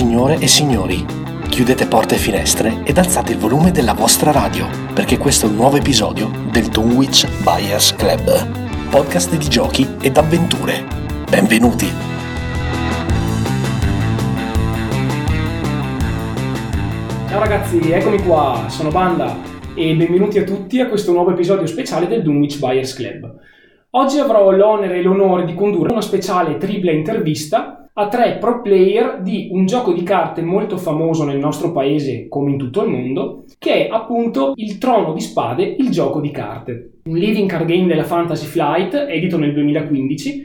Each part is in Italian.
Signore e signori, chiudete porte e finestre ed alzate il volume della vostra radio, perché questo è un nuovo episodio del Dunwich Buyers Club, podcast di giochi ed avventure. Benvenuti! Ciao ragazzi, eccomi qua, sono Banda e benvenuti a tutti a questo nuovo episodio speciale del Dunwich Buyers Club. Oggi avrò l'onere e l'onore di condurre una speciale tripla intervista a tre pro player di un gioco di carte molto famoso nel nostro paese come in tutto il mondo, che è appunto il Trono di Spade, il gioco di carte. Un living card game della Fantasy Flight, edito nel 2015,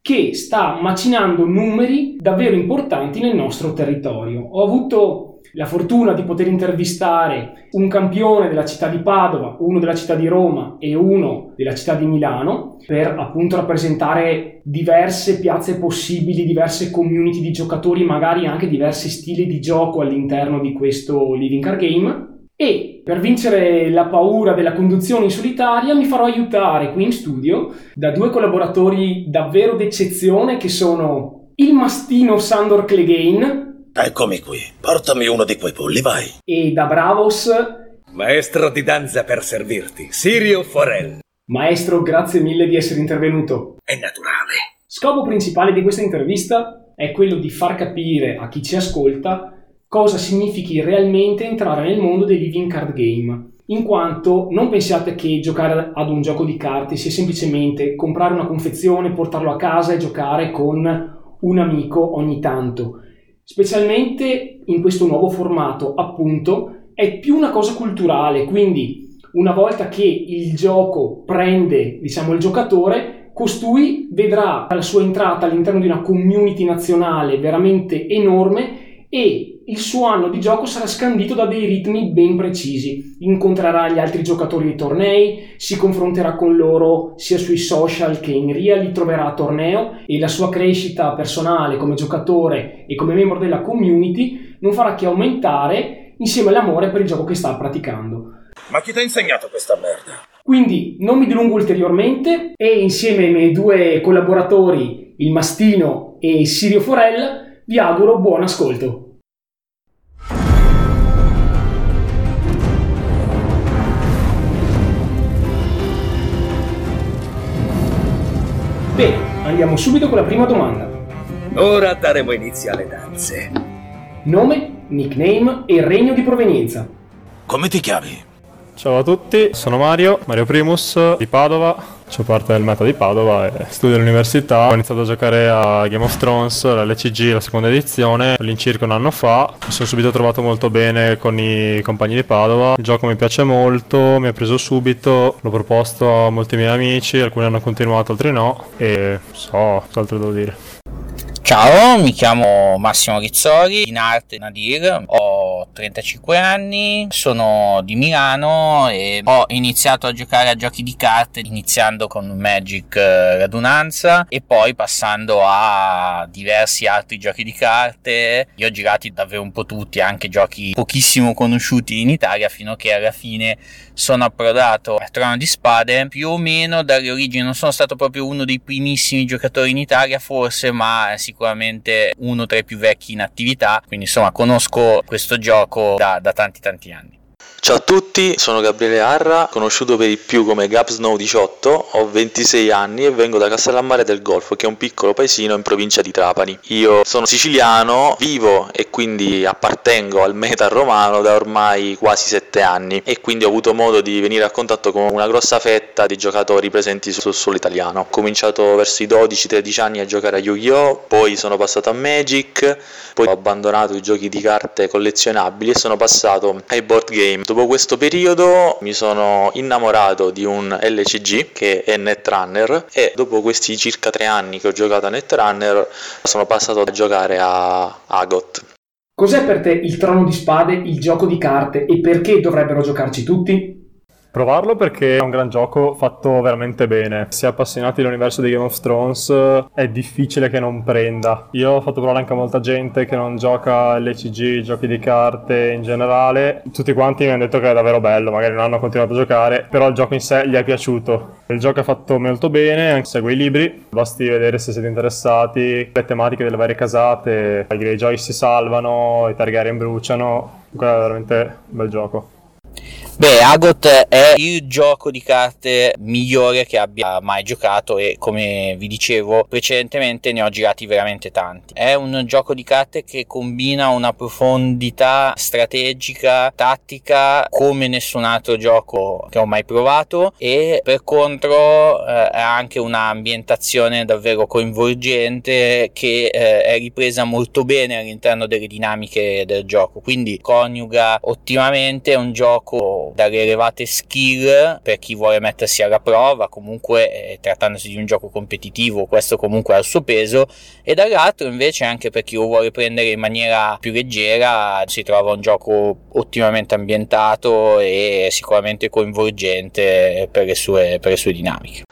che sta macinando numeri davvero importanti nel nostro territorio. Ho avuto la fortuna di poter intervistare un campione della città di Padova, uno della città di Roma e uno della città di Milano per appunto rappresentare diverse piazze possibili, diverse community di giocatori, magari anche diversi stili di gioco all'interno di questo living car game. E per vincere la paura della conduzione in solitaria mi farò aiutare qui in studio da due collaboratori davvero d'eccezione che sono il mastino Sandor Clegane Eccomi qui, portami uno di quei polli, vai. e da Bravos Maestro di danza per servirti, Sirio Forel. Maestro, grazie mille di essere intervenuto. È naturale. Scopo principale di questa intervista è quello di far capire a chi ci ascolta cosa significhi realmente entrare nel mondo dei living card game. In quanto non pensiate che giocare ad un gioco di carte sia semplicemente comprare una confezione, portarlo a casa e giocare con un amico ogni tanto. Specialmente in questo nuovo formato, appunto, è più una cosa culturale, quindi una volta che il gioco prende, diciamo, il giocatore, costui vedrà la sua entrata all'interno di una community nazionale veramente enorme e il suo anno di gioco sarà scandito da dei ritmi ben precisi. Incontrerà gli altri giocatori dei tornei, si confronterà con loro sia sui social che in real, li troverà a torneo e la sua crescita personale come giocatore e come membro della community non farà che aumentare insieme all'amore per il gioco che sta praticando. Ma chi ti ha insegnato questa merda? Quindi non mi dilungo ulteriormente e insieme ai miei due collaboratori, il Mastino e Sirio Forel, vi auguro buon ascolto. Andiamo subito con la prima domanda. Ora daremo inizio alle danze. Nome, nickname e regno di provenienza. Come ti chiami? Ciao a tutti, sono Mario, Mario Primus di Padova, faccio parte del meta di Padova e studio all'università. Ho iniziato a giocare a Game of Thrones, l'LCG, la seconda edizione, all'incirca un anno fa. Mi sono subito trovato molto bene con i compagni di Padova. Il gioco mi piace molto, mi ha preso subito, l'ho proposto a molti miei amici, alcuni hanno continuato, altri no e so, cos'altro devo dire. Ciao, mi chiamo Massimo Rizzoli, in arte Nadir, ho 35 anni, sono di Milano e ho iniziato a giocare a giochi di carte iniziando con Magic eh, Radunanza e poi passando a diversi altri giochi di carte. Io ho girati davvero un po' tutti, anche giochi pochissimo conosciuti in Italia fino a che alla fine sono approdato al Trono di Spade più o meno dalle origini non sono stato proprio uno dei primissimi giocatori in Italia forse ma sicuramente uno tra i più vecchi in attività quindi insomma conosco questo gioco da, da tanti tanti anni Ciao a tutti, sono Gabriele Arra, conosciuto per di più come Gapsnow18, ho 26 anni e vengo da Castellammare del Golfo, che è un piccolo paesino in provincia di Trapani. Io sono siciliano, vivo e quindi appartengo al meta romano da ormai quasi 7 anni e quindi ho avuto modo di venire a contatto con una grossa fetta di giocatori presenti sul suolo italiano. Ho cominciato verso i 12-13 anni a giocare a Yu-Gi-Oh!, poi sono passato a Magic, poi ho abbandonato i giochi di carte collezionabili e sono passato ai board game. Dopo questo periodo mi sono innamorato di un LCG che è Netrunner e dopo questi circa tre anni che ho giocato a Netrunner sono passato a giocare a Agot. Cos'è per te il Trono di Spade, il gioco di carte e perché dovrebbero giocarci tutti? Provarlo perché è un gran gioco fatto veramente bene. Se appassionati dell'universo di Game of Thrones è difficile che non prenda. Io ho fatto provare anche a molta gente che non gioca LCG, giochi di carte in generale. Tutti quanti mi hanno detto che è davvero bello, magari non hanno continuato a giocare, però il gioco in sé gli è piaciuto. Il gioco è fatto molto bene, segue i libri, basti vedere se siete interessati. Le tematiche delle varie casate, i Greyjoy si salvano, i Targaryen bruciano. Comunque è veramente un bel gioco. Beh, Agot è il gioco di carte migliore che abbia mai giocato e come vi dicevo precedentemente ne ho girati veramente tanti. È un gioco di carte che combina una profondità strategica, tattica come nessun altro gioco che ho mai provato e per contro eh, ha anche un'ambientazione davvero coinvolgente che eh, è ripresa molto bene all'interno delle dinamiche del gioco, quindi coniuga ottimamente un gioco dalle elevate skill per chi vuole mettersi alla prova, comunque eh, trattandosi di un gioco competitivo, questo comunque ha il suo peso, e dall'altro invece anche per chi lo vuole prendere in maniera più leggera si trova un gioco ottimamente ambientato e sicuramente coinvolgente per le sue, per le sue dinamiche.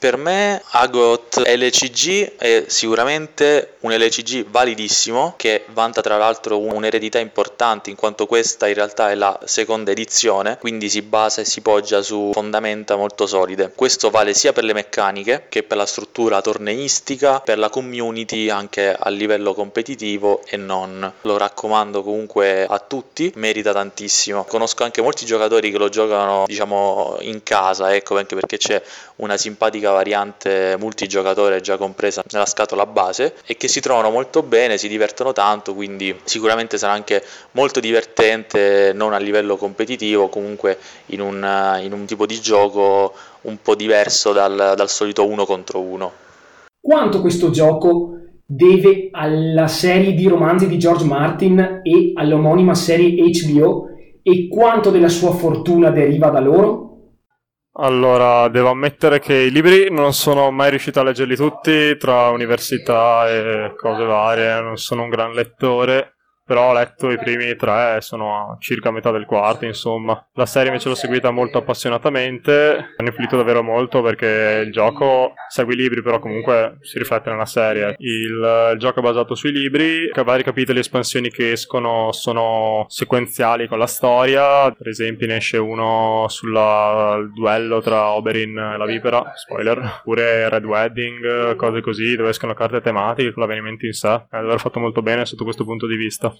Per me Agot LCG è sicuramente un LCG validissimo che vanta tra l'altro un'eredità importante in quanto questa in realtà è la seconda edizione, quindi si basa e si poggia su fondamenta molto solide. Questo vale sia per le meccaniche che per la struttura torneistica, per la community anche a livello competitivo e non. Lo raccomando comunque a tutti, merita tantissimo. Conosco anche molti giocatori che lo giocano diciamo in casa, ecco anche perché c'è una simpatica variante multigiocatore già compresa nella scatola base e che si trovano molto bene, si divertono tanto, quindi sicuramente sarà anche molto divertente non a livello competitivo, comunque in un, in un tipo di gioco un po' diverso dal, dal solito uno contro uno. Quanto questo gioco deve alla serie di romanzi di George Martin e all'omonima serie HBO e quanto della sua fortuna deriva da loro? Allora, devo ammettere che i libri non sono mai riuscito a leggerli tutti tra università e cose varie, non sono un gran lettore però ho letto i primi tre, sono a circa metà del quarto, insomma. La serie invece l'ho seguita molto appassionatamente, mi ha influito davvero molto perché il gioco segue i libri, però comunque si riflette nella serie. Il, il gioco è basato sui libri, vari capitoli e espansioni che escono sono sequenziali con la storia, per esempio ne esce uno sul duello tra Oberyn e la Vipera, spoiler, oppure Red Wedding, cose così, dove escono carte tematiche con l'avvenimento in sé. È davvero fatto molto bene sotto questo punto di vista.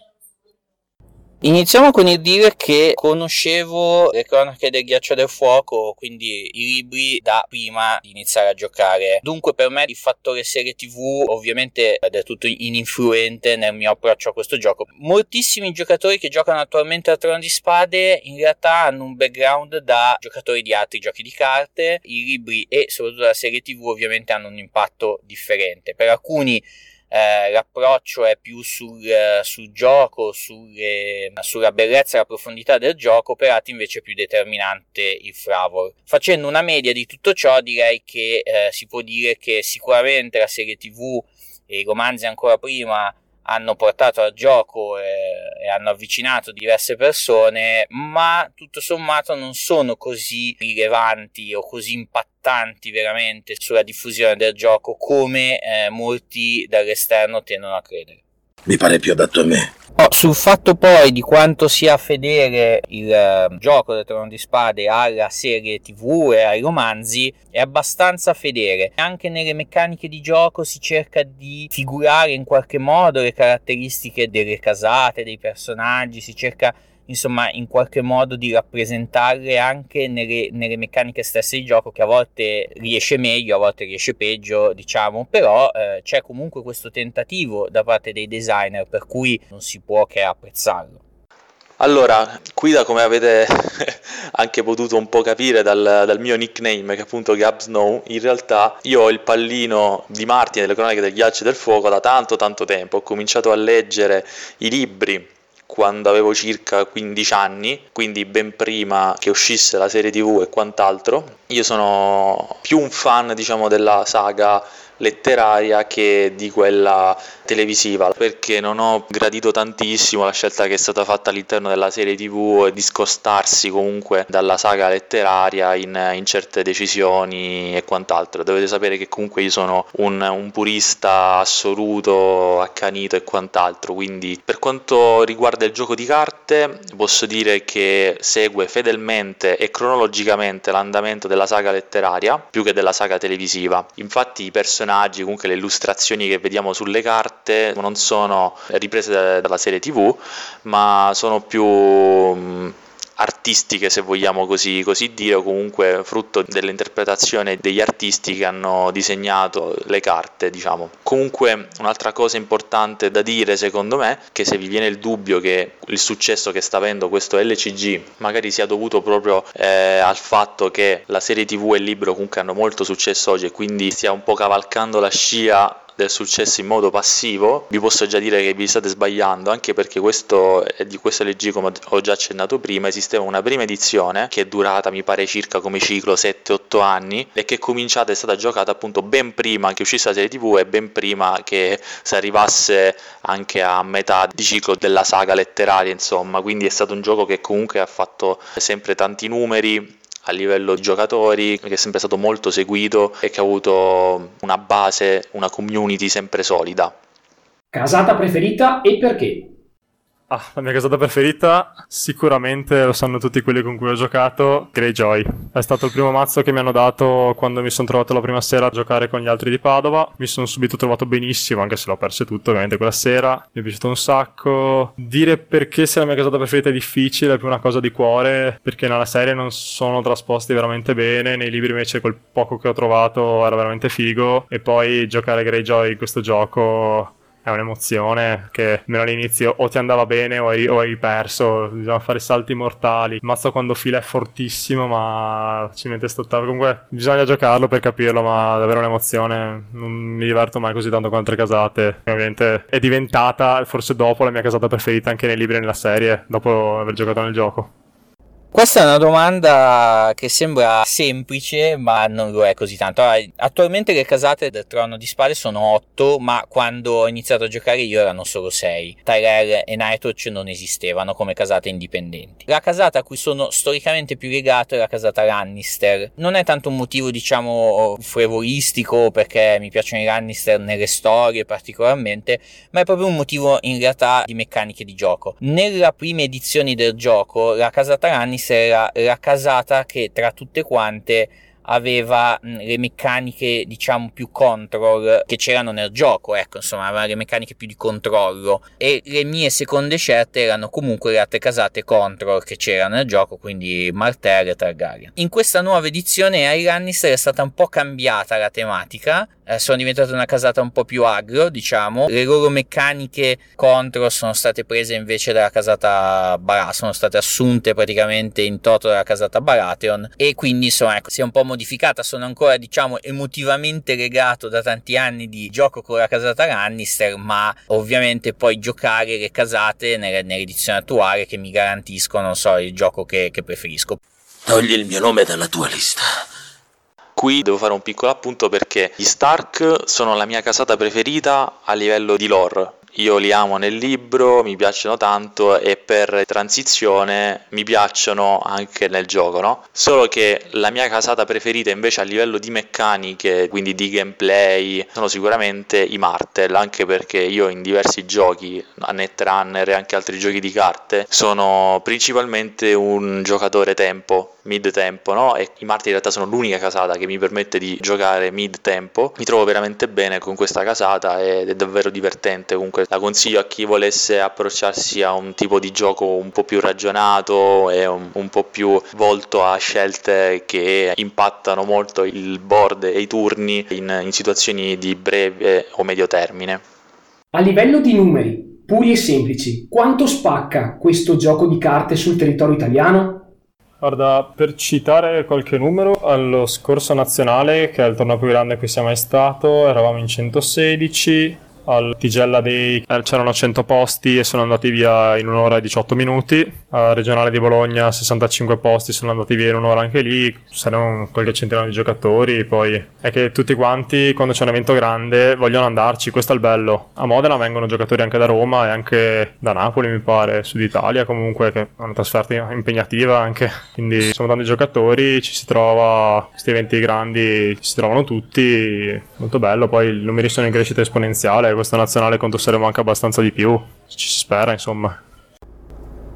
Iniziamo con il dire che conoscevo le cronache del ghiaccio del fuoco, quindi i libri da prima di iniziare a giocare. Dunque per me il fattore serie TV ovviamente è del tutto ininfluente nel mio approccio a questo gioco. Moltissimi giocatori che giocano attualmente a Trono di Spade in realtà hanno un background da giocatori di altri giochi di carte. I libri e soprattutto la serie TV ovviamente hanno un impatto differente. Per alcuni eh, l'approccio è più sul, eh, sul gioco, sulle, sulla bellezza e la profondità del gioco, per altri invece è più determinante il flavor. Facendo una media di tutto ciò direi che eh, si può dire che sicuramente la serie tv e i romanzi ancora prima hanno portato al gioco e, e, hanno avvicinato diverse persone, ma tutto sommato non sono così rilevanti o così impattanti veramente sulla diffusione del gioco come eh, molti dall'esterno tendono a credere. Mi pare più adatto a me. Oh, sul fatto poi di quanto sia fedele il eh, gioco del Trono di Spade alla serie TV e ai romanzi, è abbastanza fedele. Anche nelle meccaniche di gioco si cerca di figurare in qualche modo le caratteristiche delle casate, dei personaggi, si cerca insomma in qualche modo di rappresentarle anche nelle, nelle, meccaniche stesse di gioco che a volte riesce meglio, a volte riesce peggio diciamo, però eh, c'è comunque questo tentativo da parte dei designer per cui non si può che apprezzarlo. Allora, qui da come avete anche potuto un po' capire dal, dal, mio nickname, che è appunto Gab Snow, in realtà io ho il pallino di Martin delle cronache del ghiaccio e del fuoco da tanto tanto tempo. Ho cominciato a leggere i libri quando avevo circa 15 anni, quindi ben prima che uscisse la serie TV e quant'altro. Io sono più un fan, diciamo, della saga letteraria che di quella televisiva perché non ho gradito tantissimo la scelta che è stata fatta all'interno della serie tv di scostarsi comunque dalla saga letteraria in, in certe decisioni e quant'altro. Dovete sapere che comunque io sono un, un purista assoluto accanito e quant'altro quindi per quanto riguarda il gioco di carte posso dire che segue fedelmente e cronologicamente l'andamento della saga letteraria più che della saga televisiva. Infatti i personaggi comunque le illustrazioni che vediamo sulle carte carte non sono riprese dalla serie tv ma sono più mm, artistiche se vogliamo così, così, dire o comunque frutto dell'interpretazione degli artisti che hanno disegnato le carte diciamo. Comunque un'altra cosa importante da dire secondo me che se vi viene il dubbio che il successo che sta avendo questo LCG magari sia dovuto proprio eh, al fatto che la serie tv e il libro comunque hanno molto successo oggi e quindi stia un po' cavalcando la scia del successo in modo passivo, vi posso già dire che vi state sbagliando, anche perché questo, di questo LG, come ho già accennato prima, esisteva una prima edizione che è durata, mi pare, circa come ciclo 7-8 anni e che è cominciata, è stata giocata appunto ben prima che uscisse la serie TV e ben prima che si arrivasse anche a metà di ciclo della saga letteraria, insomma, quindi è stato un gioco che comunque ha fatto sempre tanti numeri a livello giocatori, che è sempre stato molto seguito e che ha avuto una base, una community sempre solida. Casata preferita e perché? Ah, la mia casata preferita, sicuramente lo sanno tutti quelli con cui ho giocato, Greyjoy. È stato il primo mazzo che mi hanno dato quando mi sono trovato la prima sera a giocare con gli altri di Padova. Mi sono subito trovato benissimo, anche se l'ho perso tutto ovviamente quella sera. Mi è piaciuto un sacco. Dire perché sia la mia casata preferita è difficile, è più una cosa di cuore, perché nella serie non sono trasposti veramente bene, nei libri invece quel poco che ho trovato era veramente figo. E poi giocare Greyjoy in questo gioco è un'emozione che almeno all'inizio o ti andava bene o hai, o hai perso, bisogna fare salti mortali. Il mazzo quando fila è fortissimo, ma ci mette stottato. Comunque bisogna giocarlo per capirlo, ma davvero un'emozione. Non mi diverto mai così tanto con altre casate. Ovviamente è diventata, forse dopo, la mia casata preferita anche nei libri e nella serie, dopo aver giocato nel gioco. Questa è una domanda che sembra semplice, ma non lo è così tanto. Allora, attualmente le casate del trono di spade sono 8, ma quando ho iniziato a giocare io erano solo 6. Tyrell e Nightwatch non esistevano come casate indipendenti. La casata a cui sono storicamente più legato è la casata Lannister. Non è tanto un motivo, diciamo, frevolistico perché mi piacciono i Lannister nelle storie particolarmente, ma è proprio un motivo in realtà di meccaniche di gioco. Nella prima edizione del gioco, la casata Lannister era la casata che tra tutte quante aveva le meccaniche diciamo più control che c'erano nel gioco ecco insomma aveva le meccaniche più di controllo. E le mie seconde scelte erano comunque le altre casate control che c'erano nel gioco quindi Martell e Targaryen. In questa nuova edizione ai Lannister è stata un po' cambiata la tematica eh, sono diventate una casata un po' più agro, diciamo. Le loro meccaniche contro sono state prese invece dalla casata Baratheon, sono state assunte praticamente in toto dalla casata Baratheon. E quindi insomma ecco, si è un po' modificata, sono ancora diciamo emotivamente legato da tanti anni di gioco con la casata Lannister, ma ovviamente poi giocare le casate nell'edizione attuale che mi garantiscono, non so, il gioco che, che preferisco. Togli il mio nome dalla tua lista. Qui devo fare un piccolo appunto perché gli Stark sono la mia casata preferita a livello di lore io li amo nel libro, mi piacciono tanto e per transizione mi piacciono anche nel gioco, no? Solo che la mia casata preferita invece a livello di meccaniche, quindi di gameplay, sono sicuramente i Martel, anche perché io in diversi giochi, a Netrunner e anche altri giochi di carte, sono principalmente un giocatore tempo, mid tempo, no? E i Martel in realtà sono l'unica casata che mi permette di giocare mid tempo. Mi trovo veramente bene con questa casata ed è davvero divertente comunque comunque la consiglio a chi volesse approcciarsi a un tipo di gioco un po' più ragionato e un, un po' più volto a scelte che impattano molto il board e i turni in, in situazioni di breve o medio termine. A livello di numeri, puri e semplici, quanto spacca questo gioco di carte sul territorio italiano? Guarda, per citare qualche numero, allo scorso nazionale, che è il torneo più grande a cui sia mai stato, eravamo in 116, Al Tigella Day eh, c'erano 100 posti e sono andati via in un'ora e 18 minuti. Al regionale di Bologna 65 posti sono andati via in un'ora anche lì. Saranno qualche centinaio di giocatori. Poi è che tutti quanti, quando c'è un evento grande, vogliono andarci. Questo è il bello. A Modena vengono giocatori anche da Roma e anche da Napoli, mi pare, Sud Italia comunque, che hanno trasferta impegnativa anche. Quindi sono tanti giocatori, ci si trova, questi eventi grandi si trovano tutti. Molto bello. Poi i numeri sono in crescita esponenziale questa nazionale condosseremo anche abbastanza di più, ci si spera insomma.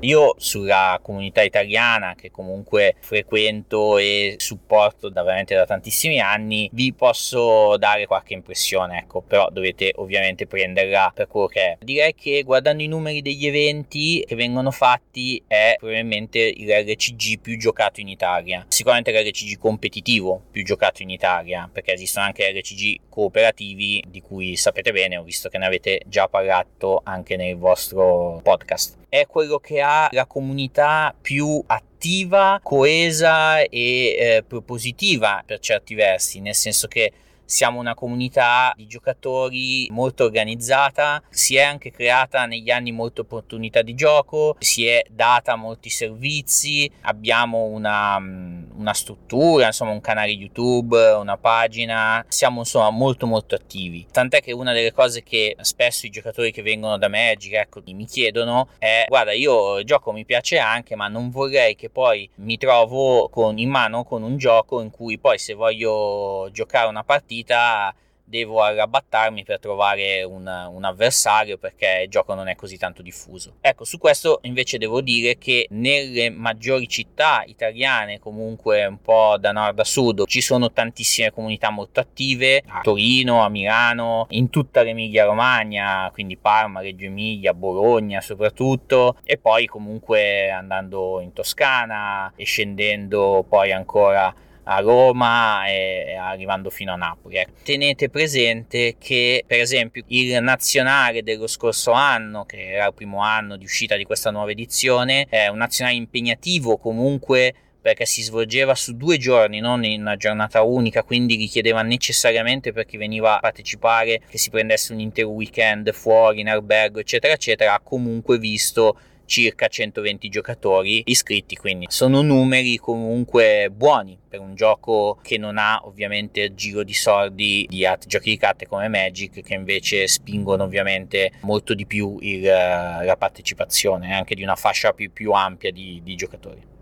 Io sulla comunità italiana che comunque frequento e supporto da veramente da tantissimi anni vi posso dare qualche impressione, ecco, però dovete ovviamente prenderla per quello che è. Direi che guardando i numeri degli eventi che vengono fatti è probabilmente il RCG più giocato in Italia. Sicuramente l'RCG competitivo più giocato in Italia, perché esistono anche RCG cooperativi di cui sapete bene, ho visto che ne avete già parlato anche nel vostro podcast è quello che ha la comunità più attiva, coesa e eh, propositiva per certi versi, nel senso che siamo una comunità di giocatori molto organizzata, si è anche creata negli anni molte opportunità di gioco, si è data molti servizi, abbiamo una, mm, una struttura, insomma un canale YouTube, una pagina, siamo insomma molto molto attivi. Tant'è che una delle cose che spesso i giocatori che vengono da Magic ecco, mi chiedono è guarda io il gioco mi piace anche ma non vorrei che poi mi trovo con, in mano con un gioco in cui poi se voglio giocare una partita devo arrabattarmi per trovare un, un, avversario perché il gioco non è così tanto diffuso. Ecco, su questo invece devo dire che nelle maggiori città italiane, comunque un po' da nord a sud, ci sono tantissime comunità molto attive, a Torino, a Milano, in tutta l'Emilia Romagna, quindi Parma, Reggio Emilia, Bologna soprattutto, e poi comunque andando in Toscana e scendendo poi ancora a Roma e arrivando fino a Napoli. Ecco. Tenete presente che per esempio il nazionale dello scorso anno, che era il primo anno di uscita di questa nuova edizione, è un nazionale impegnativo comunque perché si svolgeva su due giorni, non in una giornata unica, quindi richiedeva necessariamente per chi veniva a partecipare che si prendesse un intero weekend fuori in albergo, eccetera, eccetera, ha comunque visto circa 120 giocatori iscritti, quindi sono numeri comunque buoni per un gioco che non ha ovviamente il giro di soldi di altri giochi di carte come Magic che invece spingono ovviamente molto di più il, la partecipazione anche di una fascia più, più ampia di, di giocatori.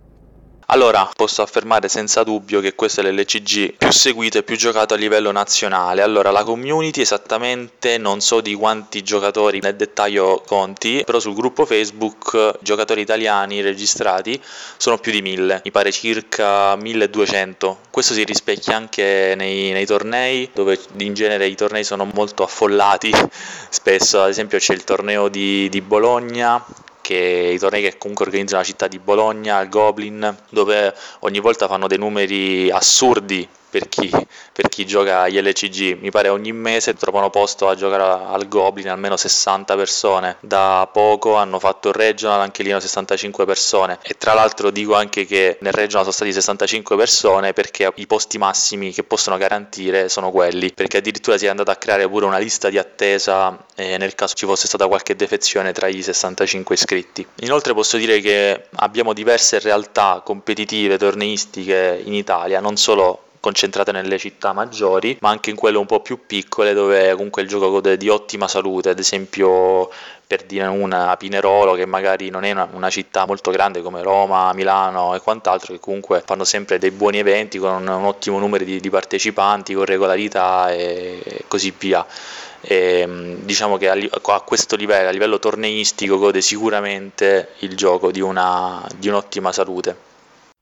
Allora, posso affermare senza dubbio che questo è l'LCG più seguito e più giocato a livello nazionale. Allora, la community esattamente non so di quanti giocatori nel dettaglio conti, però sul gruppo Facebook giocatori italiani registrati sono più di 1000, mi pare circa 1200. Questo si rispecchia anche nei, nei tornei, dove in genere i tornei sono molto affollati. Spesso, ad esempio, c'è il torneo di, di Bologna che i tornei che comunque organizzano la città di Bologna, il Goblin, dove ogni volta fanno dei numeri assurdi per chi, per chi, gioca agli LCG. Mi pare ogni mese trovano posto a giocare al Goblin almeno 60 persone. Da poco hanno fatto il regional, anche lì hanno 65 persone. E tra l'altro dico anche che nel regional sono stati 65 persone perché i posti massimi che possono garantire sono quelli. Perché addirittura si è andato a creare pure una lista di attesa eh, nel caso ci fosse stata qualche defezione tra i 65 iscritti. Inoltre posso dire che abbiamo diverse realtà competitive, torneistiche in Italia, non solo concentrate nelle città maggiori, ma anche in quelle un po' più piccole dove comunque il gioco gode di ottima salute, ad esempio per dire una Pinerolo che magari non è una, una, città molto grande come Roma, Milano e quant'altro che comunque fanno sempre dei buoni eventi con un, un ottimo numero di, di, partecipanti, con regolarità e così via. E, diciamo che a, a, questo livello, a livello torneistico, gode sicuramente il gioco di, una, di un'ottima salute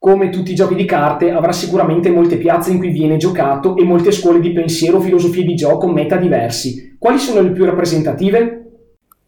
come tutti i giochi di carte, avrà sicuramente molte piazze in cui viene giocato e molte scuole di pensiero filosofie di gioco meta diversi. Quali sono le più rappresentative?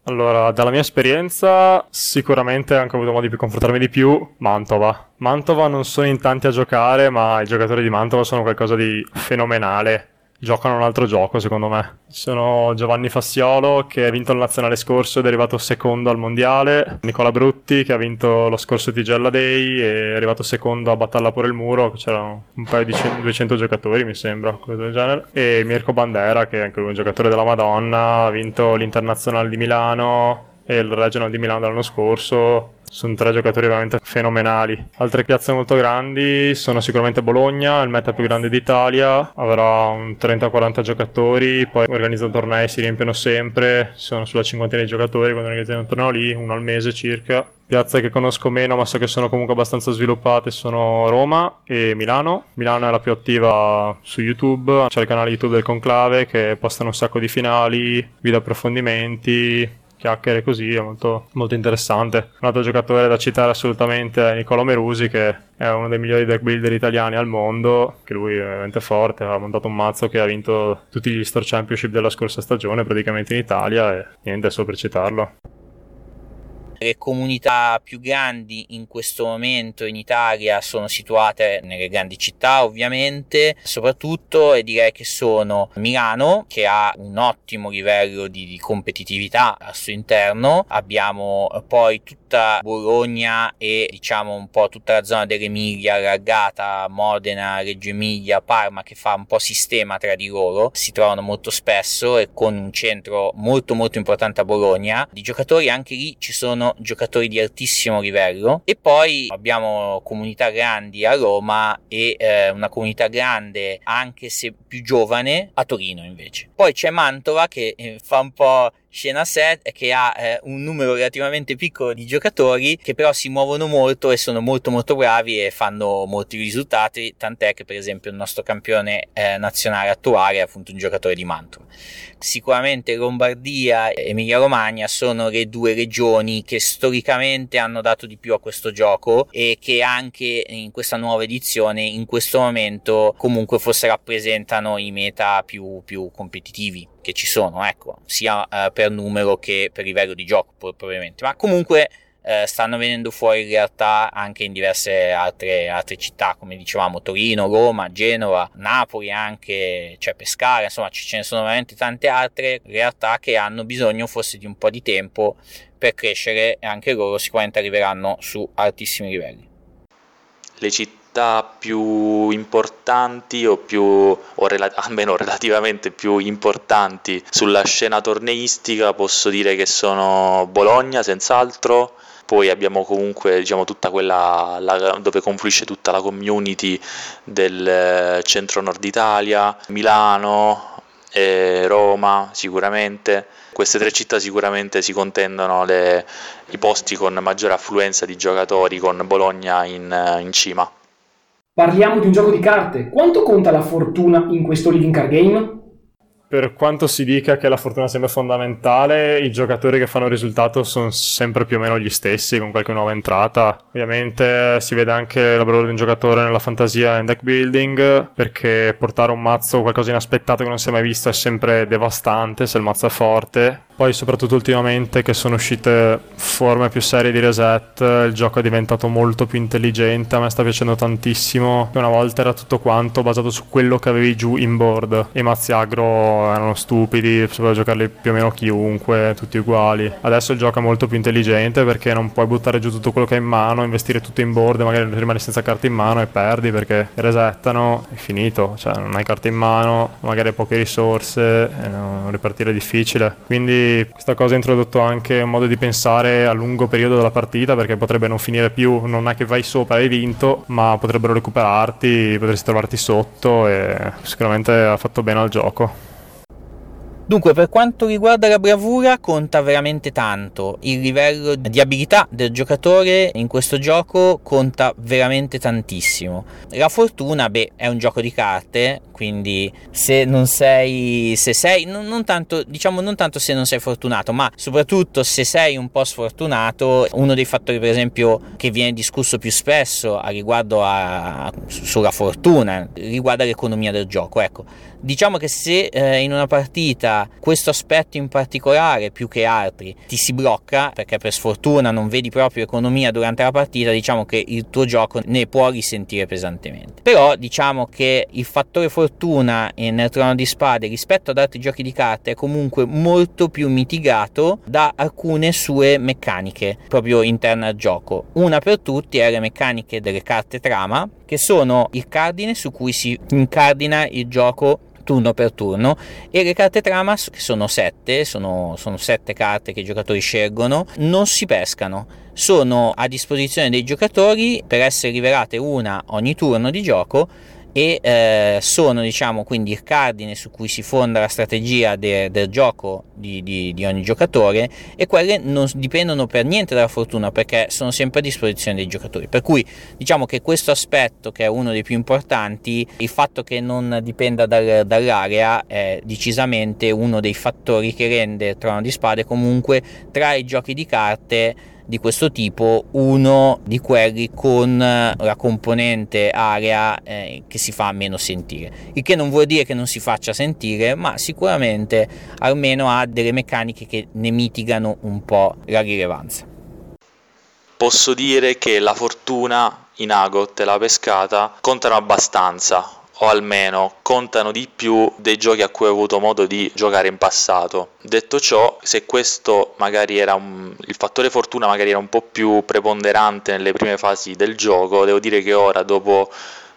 Allora, dalla mia esperienza, sicuramente anche ho avuto modo di confrontarmi di più, Mantova. Mantova non sono in tanti a giocare, ma i giocatori di Mantova sono qualcosa di fenomenale giocano un altro gioco secondo me. Sono Giovanni Fassiolo che ha vinto il nazionale scorso ed è arrivato secondo al mondiale, Nicola Brutti che ha vinto lo scorso Tigella Day e è arrivato secondo a Battalla per il Muro, c'erano un paio di 200 giocatori mi sembra, cosa del genere, e Mirko Bandera che è anche un giocatore della Madonna, ha vinto l'Internazionale di Milano e il Regional di Milano dell'anno scorso sono tre giocatori veramente fenomenali. Altre piazze molto grandi sono sicuramente Bologna, il meta più grande d'Italia, avrà un 30-40 giocatori, poi organizza tornei, si riempiono sempre, sono sulla cinquantina di giocatori quando organizzano un torneo lì, uno al mese circa. Piazze che conosco meno ma so che sono comunque abbastanza sviluppate sono Roma e Milano. Milano è la più attiva su YouTube, c'è il canale YouTube del Conclave che postano un sacco di finali, video approfondimenti, chiacchiere così, è molto, molto interessante. Un altro giocatore da citare assolutamente è Niccolo Merusi, che è uno dei migliori deck builder italiani al mondo, che lui è veramente forte, ha montato un mazzo che ha vinto tutti gli Store Championship della scorsa stagione praticamente in Italia e niente, è solo per citarlo le comunità più grandi in questo momento in Italia sono situate nelle grandi città ovviamente soprattutto e direi che sono Milano che ha un ottimo livello di, di competitività al suo interno. Abbiamo poi tutta Bologna e diciamo un po' tutta la zona dell'Emilia allargata Modena, Reggio Emilia, Parma che fa un po' sistema tra di loro si trovano molto spesso e con un centro molto molto importante a Bologna. Di giocatori anche lì ci sono giocatori di altissimo livello e poi abbiamo comunità grandi a Roma e eh, una comunità grande anche se più giovane a Torino invece. Poi c'è Mantova che eh, fa un po' scena set che ha eh, un numero relativamente piccolo di giocatori che però si muovono molto e sono molto molto bravi e fanno molti risultati tant'è che per esempio il nostro campione eh, nazionale attuale è appunto un giocatore di Mantova sicuramente Lombardia e Emilia Romagna sono le due regioni che storicamente hanno dato di più a questo gioco e che anche in questa nuova edizione in questo momento comunque forse rappresentano i meta più, più competitivi che ci sono, ecco, sia eh, per numero che per livello di gioco probabilmente, ma comunque eh, stanno venendo fuori in realtà anche in diverse altre, altre, città, come dicevamo Torino, Roma, Genova, Napoli anche, cioè Pescara, insomma ce ne sono veramente tante altre realtà che hanno bisogno forse di un po' di tempo per crescere e anche loro sicuramente arriveranno su altissimi livelli. Le città città più importanti o più o rela- almeno relativamente più importanti sulla scena torneistica posso dire che sono Bologna senz'altro. Poi abbiamo comunque diciamo tutta quella la, dove confluisce tutta la community del eh, centro nord Italia Milano eh, Roma sicuramente. Queste tre città sicuramente si contendono le, i posti con maggiore affluenza di giocatori con Bologna in, in cima Parliamo di un gioco di carte. Quanto conta la fortuna in questo living card game? Per quanto si dica che la fortuna sembra fondamentale, i giocatori che fanno risultato sono sempre più o meno gli stessi, con qualche nuova entrata. Ovviamente si vede anche il lavoro di un giocatore nella fantasia in deck building, perché portare un mazzo o qualcosa inaspettato che non si è mai visto è sempre devastante se il mazzo è forte. Poi soprattutto ultimamente che sono uscite forme più serie di reset, il gioco è diventato molto più intelligente, a me sta piacendo tantissimo. Una volta era tutto quanto basato su quello che avevi giù in board. I mazzi agro erano stupidi, si poteva giocarli più o meno chiunque, tutti uguali. Adesso il gioco è molto più intelligente perché non puoi buttare giù tutto quello che hai in mano, investire tutto in board, magari rimani senza carte in mano e perdi perché resettano, è finito, cioè non hai carte in mano, magari hai poche risorse, e no, ripartire è difficile. Quindi questa cosa ha introdotto anche un modo di pensare a lungo periodo della partita perché potrebbe non finire più, non è che vai sopra e hai vinto, ma potrebbero recuperarti, potresti trovarti sotto e sicuramente ha fatto bene al gioco. Dunque, per quanto riguarda la bravura, conta veramente tanto. Il livello di abilità del giocatore in questo gioco conta veramente tantissimo. La fortuna, beh, è un gioco di carte, quindi se non sei, se sei, non, non tanto, diciamo non tanto se non sei fortunato, ma soprattutto se sei un po' sfortunato, uno dei fattori, per esempio, che viene discusso più spesso a riguardo a, sulla fortuna, riguarda l'economia del gioco. Ecco, diciamo che se eh, in una partita questo aspetto in particolare più che altri ti si blocca perché per sfortuna non vedi proprio economia durante la partita, diciamo che il tuo gioco ne può risentire pesantemente. Però diciamo che il fattore fortuna nel trono di spade rispetto ad altri giochi di carte è comunque molto più mitigato da alcune sue meccaniche proprio interne al gioco. Una per tutti è le meccaniche delle carte trama che sono il cardine su cui si incardina il gioco turno per turno. E le carte trama che sono sette sono, sono sette carte che i giocatori scelgono non si pescano. Sono a disposizione dei giocatori per essere rivelate una ogni turno di gioco e eh, sono diciamo quindi il cardine su cui si fonda la strategia de, del gioco di, di, di, ogni giocatore e quelle non dipendono per niente dalla fortuna perché sono sempre a disposizione dei giocatori. Per cui diciamo che questo aspetto che è uno dei più importanti il fatto che non dipenda dal, dall'area è decisamente uno dei fattori che rende trono di spade comunque tra i giochi di carte di questo tipo uno di quelli con eh, la componente area eh, che si fa meno sentire. Il che non vuol dire che non si faccia sentire ma sicuramente almeno ha delle meccaniche che ne mitigano un po' la rilevanza. Posso dire che la fortuna in Agot e la pescata contano abbastanza o almeno contano di più dei giochi a cui ho avuto modo di giocare in passato. Detto ciò, se questo magari era un, il fattore fortuna magari era un po' più preponderante nelle prime fasi del gioco, devo dire che ora dopo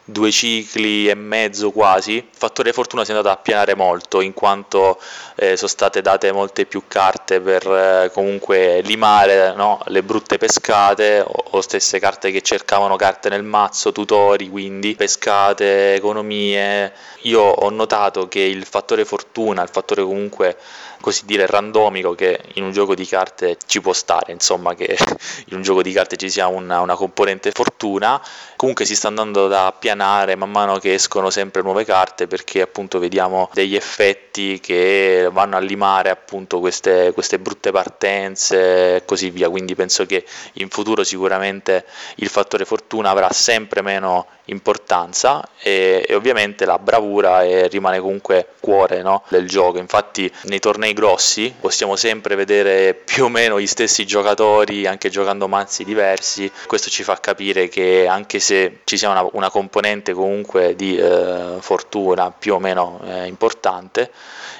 due cicli e mezzo quasi, il fattore fortuna si è andato a appianare molto in quanto eh, sono state date molte più carte per eh, comunque limare no? le brutte pescate o, o, stesse carte che cercavano carte nel mazzo, tutori, quindi pescate, economie. Io ho notato che il fattore fortuna, il fattore comunque così dire randomico che in un gioco di carte ci può stare, insomma che in un gioco di carte ci sia una, una componente fortuna, comunque si sta andando ad appianare man mano che escono sempre nuove carte perché appunto vediamo degli effetti che vanno a limare appunto queste, queste brutte partenze e così via, quindi penso che in futuro sicuramente il fattore fortuna avrà sempre meno importanza e, e ovviamente la bravura è, rimane comunque cuore no, del gioco, infatti nei tornei grossi possiamo sempre vedere più o meno gli stessi giocatori anche giocando mazzi diversi. Questo ci fa capire che anche se ci sia una, una componente comunque di eh, fortuna più o meno eh, importante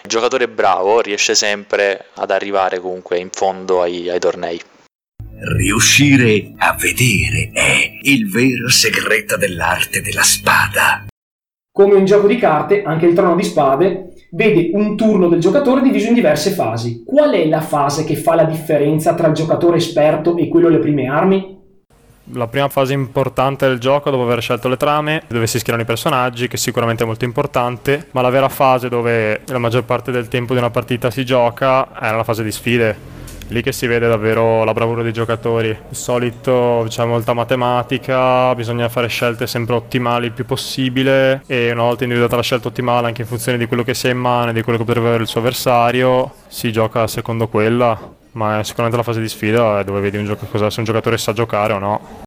giocatore bravo riesce sempre ad arrivare comunque in fondo ai, ai tornei Riuscire a vedere è il vero segreto dell'arte della spada. Come un gioco di carte, anche il trono di spade vede un turno del giocatore diviso in diverse fasi. Qual è la fase che fa la differenza tra il giocatore esperto e quello alle prime armi? La prima fase importante del gioco, dopo aver scelto le trame, dove si schierano i personaggi, che sicuramente è molto importante, ma la vera fase dove la maggior parte del tempo di una partita si gioca è la fase di sfide lì che si vede davvero la bravura dei giocatori. Di solito c'è molta matematica, bisogna fare scelte sempre ottimali il più possibile e una volta individuata la scelta ottimale anche in funzione di quello che si ha in mano e di quello che potrebbe avere il suo avversario, si gioca secondo quella. Ma sicuramente la fase di sfida è dove vedi un gioco- se un giocatore sa giocare o no.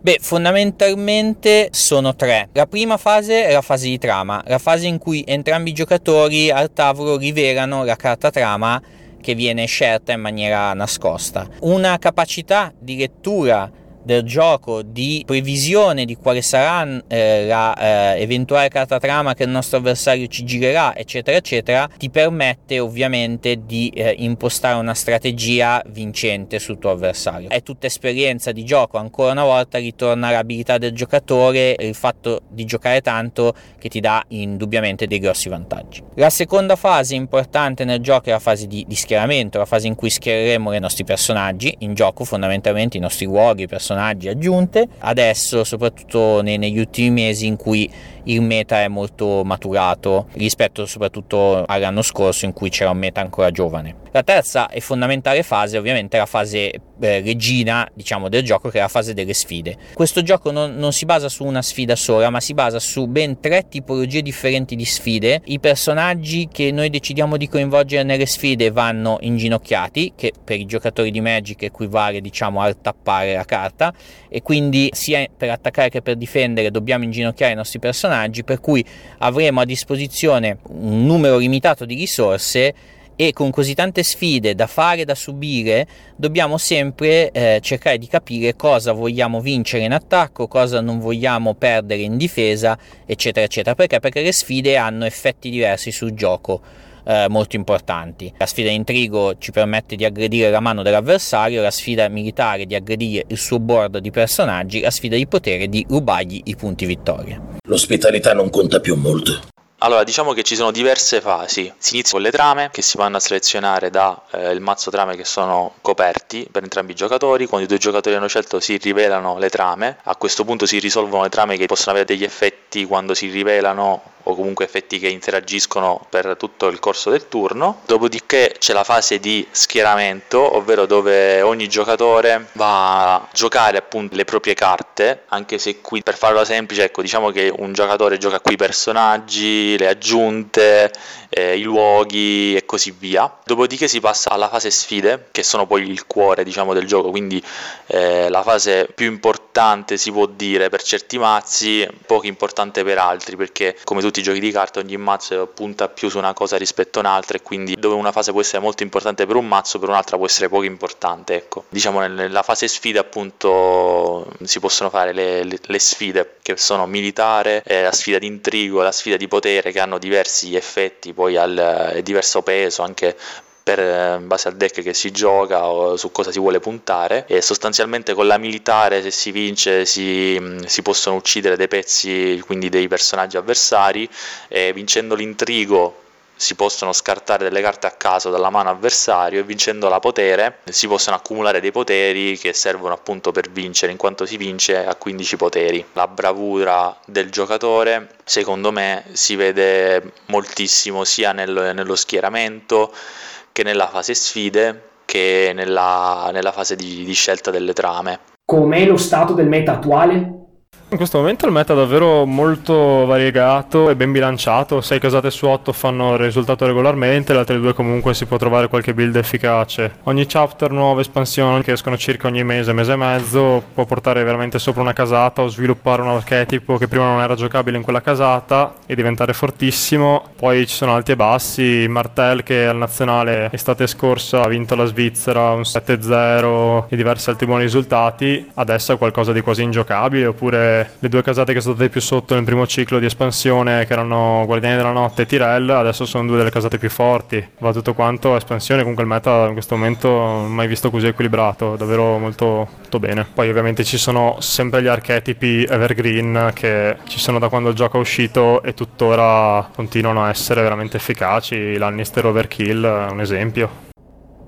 Beh, fondamentalmente sono tre. La prima fase è la fase di trama, la fase in cui entrambi i giocatori al tavolo rivelano la carta trama che viene scelta in maniera nascosta. Una capacità di lettura del gioco, di previsione di quale sarà eh, la eh, carta trama che il nostro avversario ci girerà, eccetera, eccetera, ti permette ovviamente di eh, impostare una strategia vincente sul tuo avversario. È tutta esperienza di gioco, ancora una volta ritorna l'abilità del giocatore e il fatto di giocare tanto che ti dà indubbiamente dei grossi vantaggi. La seconda fase importante nel gioco è la fase di, di schieramento, la fase in cui schiereremo i nostri personaggi, in gioco fondamentalmente i nostri luoghi, i personaggi personaggi aggiunte, adesso soprattutto nei, negli ultimi mesi in cui il meta è molto maturato rispetto soprattutto all'anno scorso in cui c'era un meta ancora giovane. La terza e fondamentale fase ovviamente è la fase eh, regina diciamo del gioco che è la fase delle sfide. Questo gioco non, non si basa su una sfida sola ma si basa su ben tre tipologie differenti di sfide. I personaggi che noi decidiamo di coinvolgere nelle sfide vanno inginocchiati che per i giocatori di Magic equivale diciamo al tappare la carta e quindi sia per attaccare che per difendere dobbiamo inginocchiare i nostri personaggi personaggi, per cui avremo a disposizione un numero limitato di risorse e con così tante sfide da fare, da subire, dobbiamo sempre eh, cercare di capire cosa vogliamo vincere in attacco, cosa non vogliamo perdere in difesa, eccetera, eccetera. Perché? Perché le sfide hanno effetti diversi sul gioco. Eh, molto importanti. La sfida intrigo ci permette di aggredire la mano dell'avversario, la sfida militare di aggredire il suo board di personaggi, la sfida di potere di rubargli i punti vittoria. L'ospitalità non conta più molto. Allora, diciamo che ci sono diverse fasi. Si inizia con le trame che si vanno a selezionare dal eh, mazzo trame che sono coperti per entrambi i giocatori. Quando i due giocatori hanno scelto si rivelano le trame. A questo punto si risolvono le trame che possono avere degli effetti quando si rivelano o comunque effetti che interagiscono per tutto il corso del turno. Dopodiché c'è la fase di schieramento, ovvero dove ogni giocatore va a giocare appunto le proprie carte, anche se qui per farlo semplice, ecco, diciamo che un giocatore gioca qui i personaggi, le aggiunte, eh, i luoghi e così via. Dopodiché si passa alla fase sfide, che sono poi il cuore, diciamo, del gioco, quindi eh, la fase più importante si può dire per certi mazzi, poco importante per altri, perché come tutti i giochi di carte ogni mazzo punta più su una cosa rispetto a un'altra e quindi dove una fase può essere molto importante per un mazzo, per un'altra può essere poco importante, ecco. Diciamo nella fase sfide appunto si possono fare le, le, le sfide che sono militare, eh, la sfida di intrigo, la sfida di potere che hanno diversi effetti poi al eh, diverso peso anche per eh, in base al deck che si gioca o su cosa si vuole puntare. E sostanzialmente con la militare se si vince si, mm, si possono uccidere dei pezzi quindi dei personaggi avversari. E vincendo l'intrigo si possono scartare delle carte a caso dalla mano avversario. E vincendo la potere si possono accumulare dei poteri che servono appunto per vincere. In quanto si vince a 15 poteri. La bravura del giocatore secondo me si vede moltissimo sia nel, nello schieramento che nella fase sfide che nella, nella fase di, di scelta delle trame. Com'è lo stato del meta attuale? In questo momento il meta è davvero molto variegato e ben bilanciato. 6 casate su 8 fanno il risultato regolarmente, le altre due comunque si può trovare qualche build efficace. Ogni chapter, nuove espansioni che escono circa ogni mese, mese e mezzo, può portare veramente sopra una casata o sviluppare un archetipo che prima non era giocabile in quella casata e diventare fortissimo. Poi ci sono alti e bassi. Martel che al nazionale estate scorsa ha vinto la Svizzera un 7-0 e diversi altri buoni risultati. Adesso è qualcosa di quasi ingiocabile oppure le due casate che sono state più sotto nel primo ciclo di espansione, che erano Guardiani della Notte e Tyrell, adesso sono due delle casate più forti. Va tutto quanto a espansione, comunque il meta in questo momento non mai visto così equilibrato, davvero molto, molto bene. Poi ovviamente ci sono sempre gli archetipi evergreen che ci sono da quando il gioco è uscito e tuttora continuano a essere veramente efficaci. Lannister Overkill è un esempio.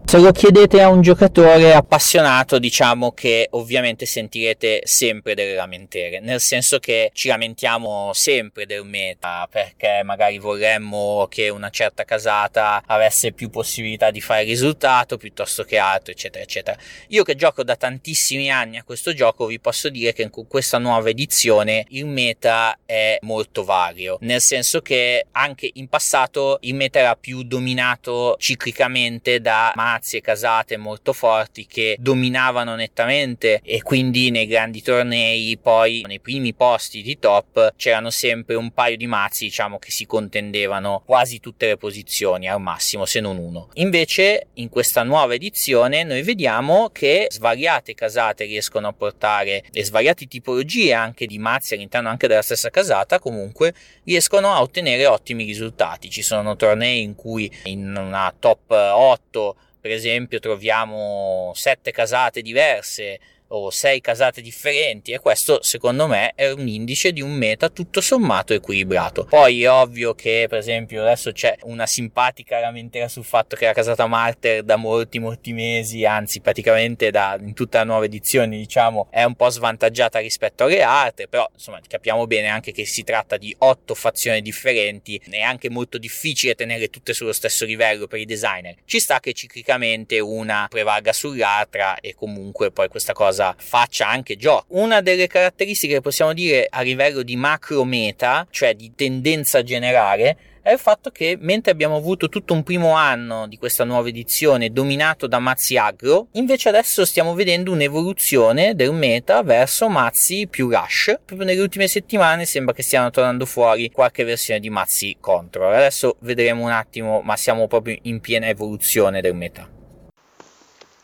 Se lo chiedete a un giocatore appassionato, diciamo che ovviamente sentirete sempre delle lamentere, nel senso che ci lamentiamo sempre del meta, perché magari vorremmo che una certa casata avesse più possibilità di fare risultato piuttosto che altro, eccetera, eccetera. Io che gioco da tantissimi anni a questo gioco, vi posso dire che con questa nuova edizione il meta è molto vario, nel senso che anche in passato il meta era più dominato ciclicamente da mazzi e casate molto forti che dominavano nettamente e quindi nei grandi tornei poi nei primi posti di top c'erano sempre un paio di mazzi diciamo che si contendevano quasi tutte le posizioni al massimo se non uno. Invece in questa nuova edizione noi vediamo che svariate casate riescono a portare e svariate tipologie anche di mazzi all'interno anche della stessa casata comunque riescono a ottenere ottimi risultati. Ci sono tornei in cui in una top 8 per esempio troviamo sette casate diverse o sei casate differenti e questo secondo me è un indice di un meta tutto sommato equilibrato. Poi è ovvio che per esempio adesso c'è una simpatica lamentela sul fatto che la casata Marter da molti molti mesi, anzi praticamente da in tutta la nuova edizione diciamo è un po' svantaggiata rispetto alle altre, però insomma capiamo bene anche che si tratta di otto fazioni differenti, è anche molto difficile tenere tutte sullo stesso livello per i designer. Ci sta che ciclicamente una prevalga sull'altra e comunque poi questa cosa cosa faccia anche gioco. Una delle caratteristiche che possiamo dire a livello di macro meta, cioè di tendenza generale, è il fatto che mentre abbiamo avuto tutto un primo anno di questa nuova edizione dominato da mazzi agro, invece adesso stiamo vedendo un'evoluzione del meta verso mazzi più rush. Proprio nelle ultime settimane sembra che stiano tornando fuori qualche versione di mazzi control. Adesso vedremo un attimo, ma siamo proprio in piena evoluzione del meta.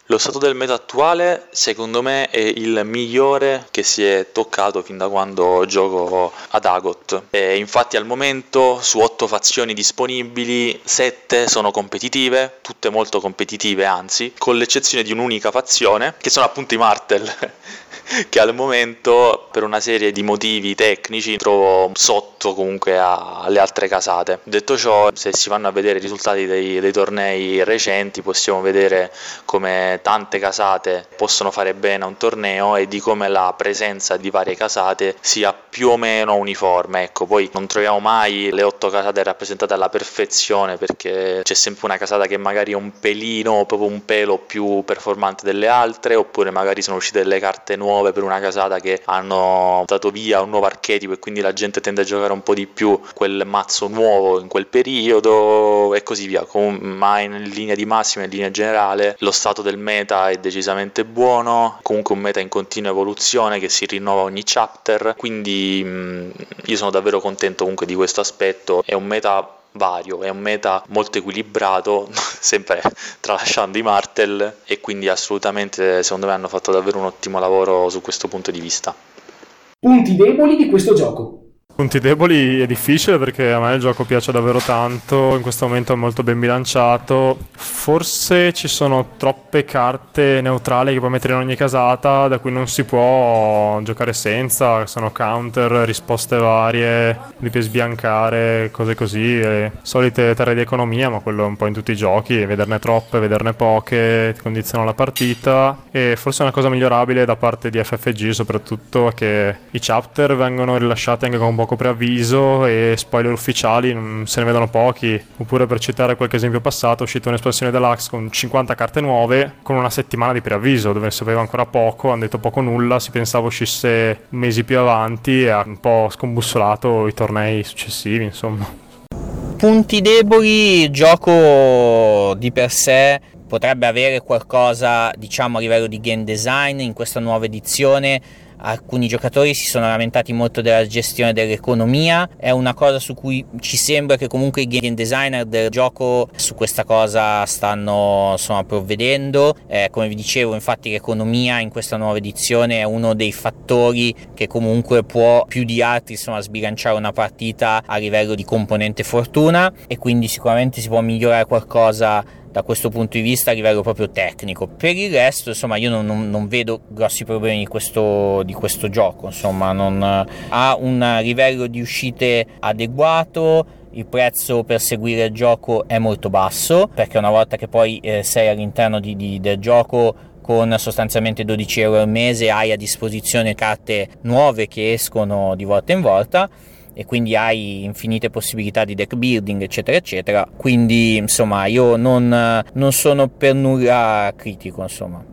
Lo stato del meta attuale secondo me è il migliore che si è toccato fin da quando gioco ad Agot. E infatti al momento su 8 fazioni disponibili 7 sono competitive, tutte molto competitive anzi, con l'eccezione di un'unica fazione che sono appunto i Martel. che al momento per una serie di motivi tecnici trovo sotto comunque alle altre casate. Detto ciò, se si vanno a vedere i risultati dei, dei tornei recenti possiamo vedere come tante casate possono fare bene a un torneo e di come la presenza di varie casate sia più o meno uniforme. Ecco, poi non troviamo mai le otto casate rappresentate alla perfezione perché c'è sempre una casata che magari è un pelino, proprio un pelo più performante delle altre, oppure magari sono uscite delle carte nuove nuove per una casata che hanno dato via un nuovo archetipo e quindi la gente tende a giocare un po' di più quel mazzo nuovo in quel periodo e così via. Com- ma in linea di massima, in linea generale, lo stato del meta è decisamente buono, comunque un meta in continua evoluzione che si rinnova ogni chapter, quindi mh, io sono davvero contento comunque di questo aspetto, è un meta vario, è un meta molto equilibrato, sempre tralasciando i Martel e quindi assolutamente secondo me hanno fatto davvero un ottimo lavoro su questo punto di vista. Punti deboli di questo gioco. Punti deboli è difficile perché a me il gioco piace davvero tanto, in questo momento è molto ben bilanciato. Forse ci sono troppe carte neutrali che puoi mettere in ogni casata da cui non si può giocare senza, sono counter, risposte varie, li puoi sbiancare, cose così, solite terre di economia, ma quello un po' in tutti i giochi, vederne troppe, vederne poche, ti condizionano la partita e forse una cosa migliorabile da parte di FFG soprattutto è che i chapter vengono rilasciati anche con un poco preavviso e spoiler ufficiali non se ne vedono pochi. Oppure per citare qualche esempio passato, è uscita un'espansione deluxe con 50 carte nuove con una settimana di preavviso dove si sapeva ancora poco, hanno detto poco nulla, si pensava uscisse mesi più avanti e ha un po' scombussolato i tornei successivi, insomma. Punti deboli, gioco di per sé potrebbe avere qualcosa diciamo a livello di game design in questa nuova edizione alcuni giocatori si sono lamentati molto della gestione dell'economia, è una cosa su cui ci sembra che comunque i game designer del gioco su questa cosa stanno insomma, provvedendo, eh, come vi dicevo infatti l'economia in questa nuova edizione è uno dei fattori che comunque può più di altri insomma, sbilanciare una partita a livello di componente fortuna. E quindi sicuramente si può migliorare qualcosa da questo punto di vista a livello proprio tecnico. Per il resto, insomma, io non, non, non vedo grossi problemi di questo, di questo gioco, insomma, non, ha un livello di uscite adeguato il prezzo per seguire il gioco è molto basso perché una volta che poi eh, sei all'interno di, di, del gioco con sostanzialmente 12 euro al mese hai a disposizione carte nuove che escono di volta in volta e quindi hai infinite possibilità di deck building eccetera eccetera. Quindi insomma io non, non sono per nulla critico insomma.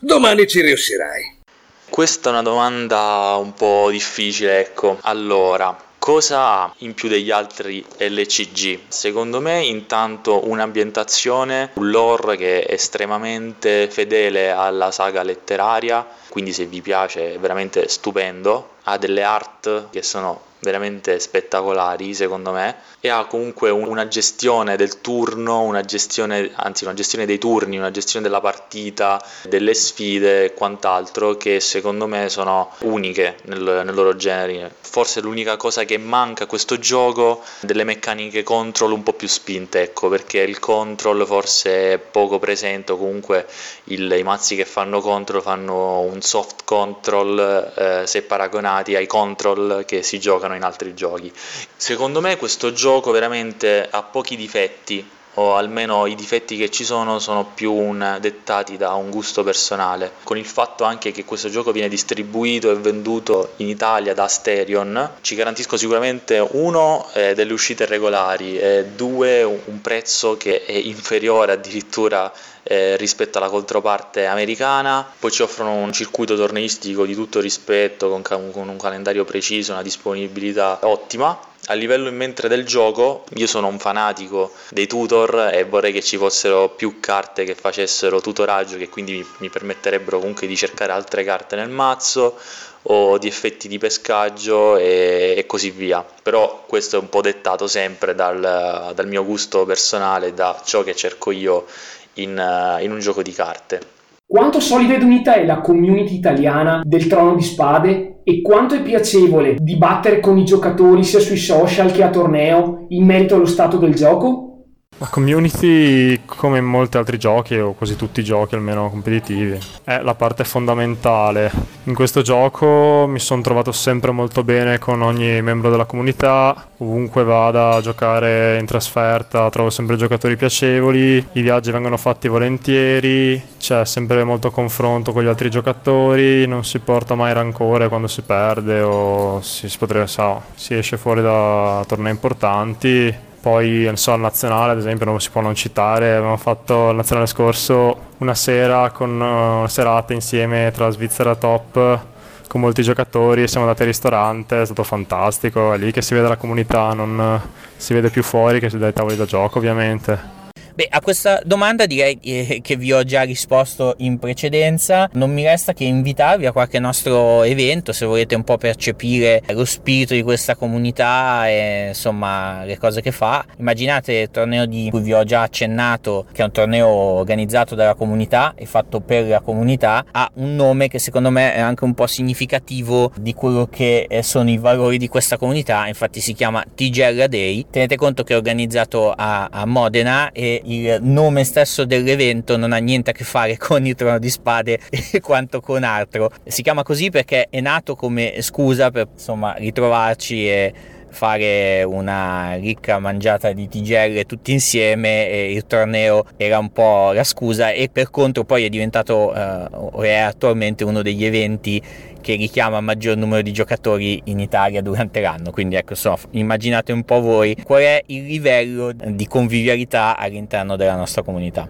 Domani ci riuscirai. Questa è una domanda un po' difficile ecco. Allora Cosa ha in più degli altri LCG? Secondo me intanto un'ambientazione, un lore che è estremamente fedele alla saga letteraria, quindi se vi piace è veramente stupendo, ha delle art che sono veramente spettacolari secondo me e ha comunque una gestione del turno, una gestione, anzi una gestione dei turni, una gestione della partita, delle sfide e quant'altro che secondo me sono uniche nel, nel loro genere. Forse l'unica cosa che manca a questo gioco delle meccaniche control un po' più spinte, ecco, perché il control forse è poco presente o comunque il, i mazzi che fanno control fanno un soft control eh, se paragonati ai control che si giocano in altri giochi. Secondo me questo gioco veramente ha pochi difetti o almeno i difetti che ci sono sono più un, dettati da un gusto personale, con il fatto anche che questo gioco viene distribuito e venduto in Italia da Asterion, ci garantisco sicuramente uno eh, delle uscite regolari e due un prezzo che è inferiore addirittura eh, rispetto alla controparte americana, poi ci offrono un circuito torneistico di tutto rispetto con, con un calendario preciso, una disponibilità ottima a livello in mente del gioco, io sono un fanatico dei tutor e vorrei che ci fossero più carte che facessero tutoraggio, che quindi mi, permetterebbero comunque di cercare altre carte nel mazzo o di effetti di pescaggio e, e, così via. Però questo è un po' dettato sempre dal, dal mio gusto personale, da ciò che cerco io in, in un gioco di carte. Quanto solida ed unita è la community italiana del Trono di Spade e quanto è piacevole dibattere con i giocatori sia sui social che a torneo in merito allo stato del gioco? La community, come in molti altri giochi, o quasi tutti i giochi almeno competitivi, è la parte fondamentale. In questo gioco mi sono trovato sempre molto bene con ogni membro della comunità, ovunque vada a giocare in trasferta trovo sempre giocatori piacevoli, i viaggi vengono fatti volentieri, c'è sempre molto confronto con gli altri giocatori, non si porta mai rancore quando si perde o si, si, potrebbe, so, si esce fuori da tornei importanti poi non so, al nazionale ad esempio non si può non citare, abbiamo fatto il nazionale scorso una sera con una serata insieme tra Svizzera Top con molti giocatori, siamo andati al ristorante, è stato fantastico, è lì che si vede la comunità, non si vede più fuori che si dai tavoli da gioco ovviamente. Beh, a questa domanda direi eh, che vi ho già risposto in precedenza. Non mi resta che invitarvi a qualche nostro evento se volete un po' percepire lo spirito di questa comunità e insomma le cose che fa. Immaginate il torneo di cui vi ho già accennato, che è un torneo organizzato dalla comunità e fatto per la comunità, ha un nome che secondo me è anche un po' significativo di quello che eh, sono i valori di questa comunità. Infatti si chiama TGR Day. Tenete conto che è organizzato a, a Modena e il nome stesso dell'evento non ha niente a che fare con il trono di spade quanto con altro. Si chiama così perché è nato come scusa per insomma ritrovarci e fare una ricca mangiata di tigelle tutti insieme il torneo era un po' la scusa e per contro poi è diventato uh, è attualmente uno degli eventi che richiama maggior numero di giocatori in Italia durante l'anno. Quindi ecco, so, immaginate un po' voi qual è il livello di convivialità all'interno della nostra comunità.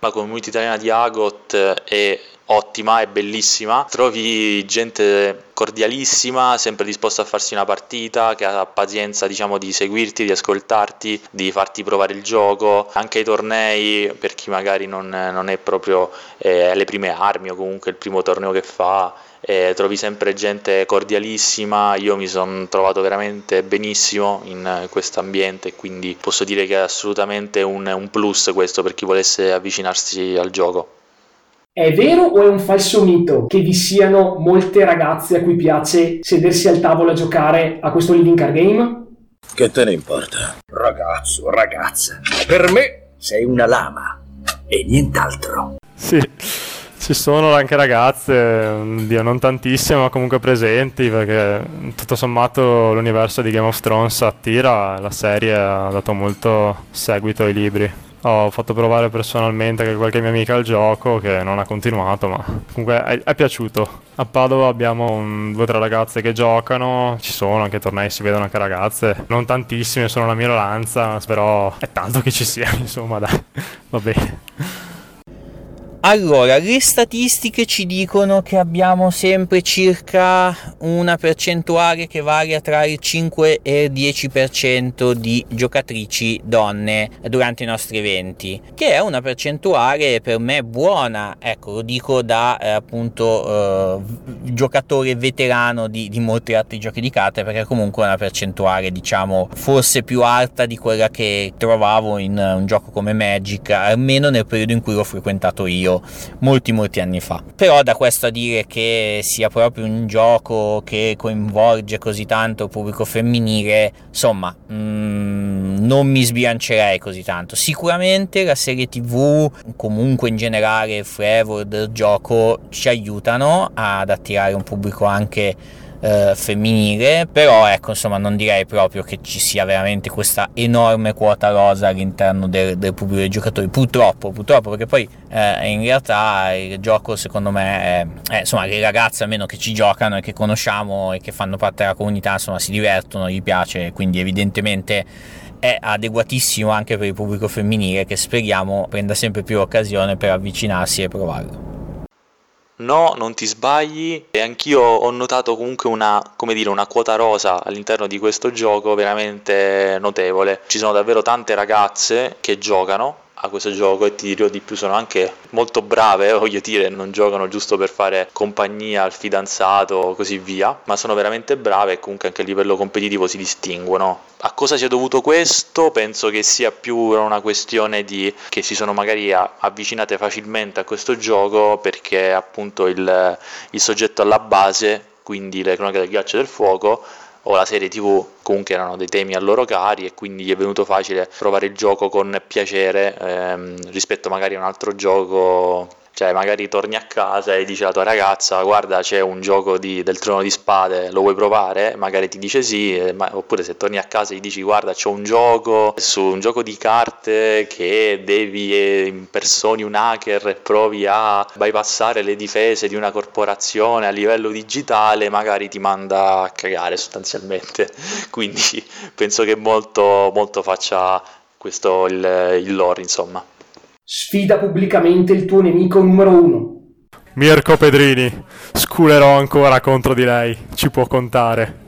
La community italiana di Agot è ottima, è bellissima, trovi gente cordialissima, sempre disposta a farsi una partita, che ha pazienza diciamo di seguirti, di ascoltarti, di farti provare il gioco, anche ai tornei per chi magari non, non è proprio eh, alle prime armi o comunque il primo torneo che fa eh, trovi sempre gente cordialissima, io mi sono trovato veramente benissimo in questo ambiente quindi posso dire che è assolutamente un, un plus questo per chi volesse avvicinarsi al gioco. È vero o è un falso mito che vi siano molte ragazze a cui piace sedersi al tavolo a giocare a questo living card game? Che te ne importa? Ragazzo, ragazza, per me sei una lama e nient'altro. Sì. Ci sono anche ragazze, oddio, non tantissime, ma comunque presenti, perché tutto sommato l'universo di Game of Thrones attira, la serie ha dato molto seguito ai libri. Ho fatto provare personalmente anche qualche mia amica al gioco che non ha continuato, ma comunque è, è piaciuto. A Padova abbiamo un, due o tre ragazze che giocano, ci sono anche tornei, si vedono anche ragazze, non tantissime, sono la minoranza, però è tanto che ci sia, insomma, dai, va bene. Allora, le statistiche ci dicono che abbiamo sempre circa una percentuale che varia tra il 5 e il 10% di giocatrici donne durante i nostri eventi, che è una percentuale per me buona, ecco, lo dico da eh, appunto eh, giocatore veterano di, di molti altri giochi di carte, perché comunque è una percentuale, diciamo, forse più alta di quella che trovavo in un gioco come Magic, almeno nel periodo in cui l'ho frequentato io io molti molti anni fa. Però da questo a dire che sia proprio un gioco che coinvolge così tanto il pubblico femminile, insomma, mm, non mi sbilancerei così tanto. Sicuramente la serie TV, comunque in generale il del gioco ci aiutano ad attirare un pubblico anche eh, femminile, però ecco insomma non direi proprio che ci sia veramente questa enorme quota rosa all'interno del, del pubblico dei giocatori, purtroppo, purtroppo perché poi eh, in realtà il gioco secondo me è, è, insomma le ragazze almeno che ci giocano e che conosciamo e che fanno parte della comunità insomma si divertono, gli piace, quindi evidentemente è adeguatissimo anche per il pubblico femminile che speriamo prenda sempre più occasione per avvicinarsi e provarlo. No, non ti sbagli. E anch'io ho notato comunque una, dire, una quota rosa all'interno di questo gioco veramente notevole. Ci sono davvero tante ragazze che giocano a questo gioco e ti dirò di più sono anche molto brave, voglio dire, non giocano giusto per fare compagnia al fidanzato o così via, ma sono veramente brave e comunque anche a livello competitivo si distinguono. A cosa sia dovuto questo? Penso che sia più una questione di che si sono magari avvicinate facilmente a questo gioco perché appunto il, il soggetto alla base, quindi le cronache del ghiaccio e del fuoco, o la serie tv comunque erano dei temi a loro cari e quindi gli è venuto facile provare il gioco con piacere ehm, rispetto magari a un altro gioco cioè magari torni a casa e dici alla tua ragazza guarda c'è un gioco di, del trono di spade, lo vuoi provare? Magari ti dice sì, eh, ma, oppure se torni a casa e gli dici guarda c'è un gioco su un gioco di carte che devi eh, impersoni un hacker e provi a bypassare le difese di una corporazione a livello digitale, magari ti manda a cagare sostanzialmente. Quindi penso che molto, molto faccia questo il, il lore, insomma. Sfida pubblicamente il tuo nemico numero uno. Mirko Pedrini, sculerò ancora contro di lei, ci può contare.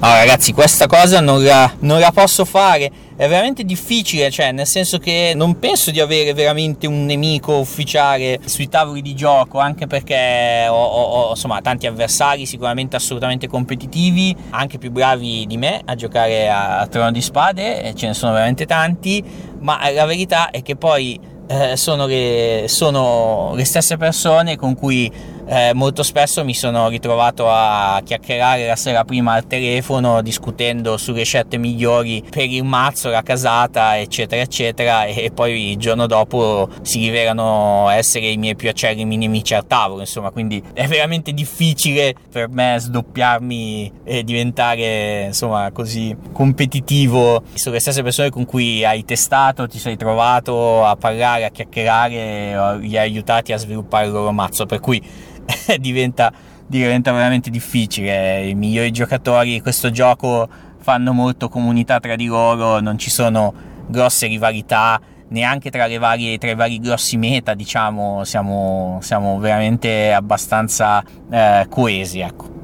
No, ragazzi, questa cosa non la, non la, posso fare. È veramente difficile, cioè, nel senso che non penso di avere veramente un nemico ufficiale sui tavoli di gioco, anche perché ho, ho, ho insomma, tanti avversari sicuramente assolutamente competitivi, anche più bravi di me a giocare a, a Trono di Spade, e ce ne sono veramente tanti, ma la verità è che poi eh, sono, le, sono, le, stesse persone con cui eh, molto spesso mi sono ritrovato a chiacchierare la sera prima al telefono discutendo sulle scelte migliori per il mazzo, la casata, eccetera, eccetera, e poi il giorno dopo si rivelano essere i miei più acerrimi nemici al tavolo, insomma, quindi è veramente difficile per me sdoppiarmi e diventare, insomma, così competitivo. Sulle stesse persone con cui hai testato, ti sei trovato a parlare, a chiacchierare, li hai aiutati a sviluppare il loro mazzo, per cui diventa, diventa veramente difficile. I migliori giocatori di questo gioco fanno molto comunità tra di loro, non ci sono grosse rivalità neanche tra, varie, tra i vari grossi meta, diciamo, siamo, siamo veramente abbastanza eh, coesi, ecco.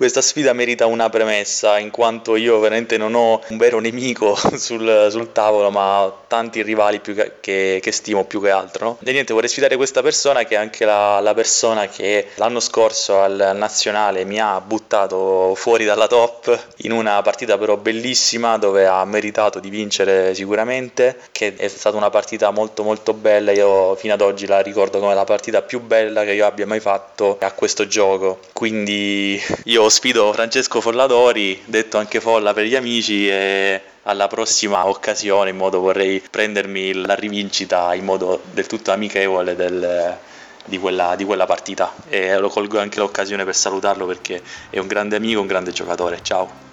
Questa sfida merita una premessa, in quanto io veramente non ho un vero nemico sul, sul tavolo, ma tanti rivali che, che, che, stimo più che altro. No? E niente, vorrei sfidare questa persona che è anche la, la persona che l'anno scorso al nazionale mi ha buttato fuori dalla top in una partita però bellissima dove ha meritato di vincere sicuramente, che è stata una partita molto molto bella, io fino ad oggi la ricordo come la partita più bella che io abbia mai fatto a questo gioco. Quindi io sfido Francesco Folladori, detto anche Folla per gli amici, e alla prossima occasione in modo vorrei prendermi la rivincita in modo del tutto amichevole del, di, quella, di quella partita e lo colgo anche l'occasione per salutarlo perché è un grande amico, un grande giocatore. Ciao!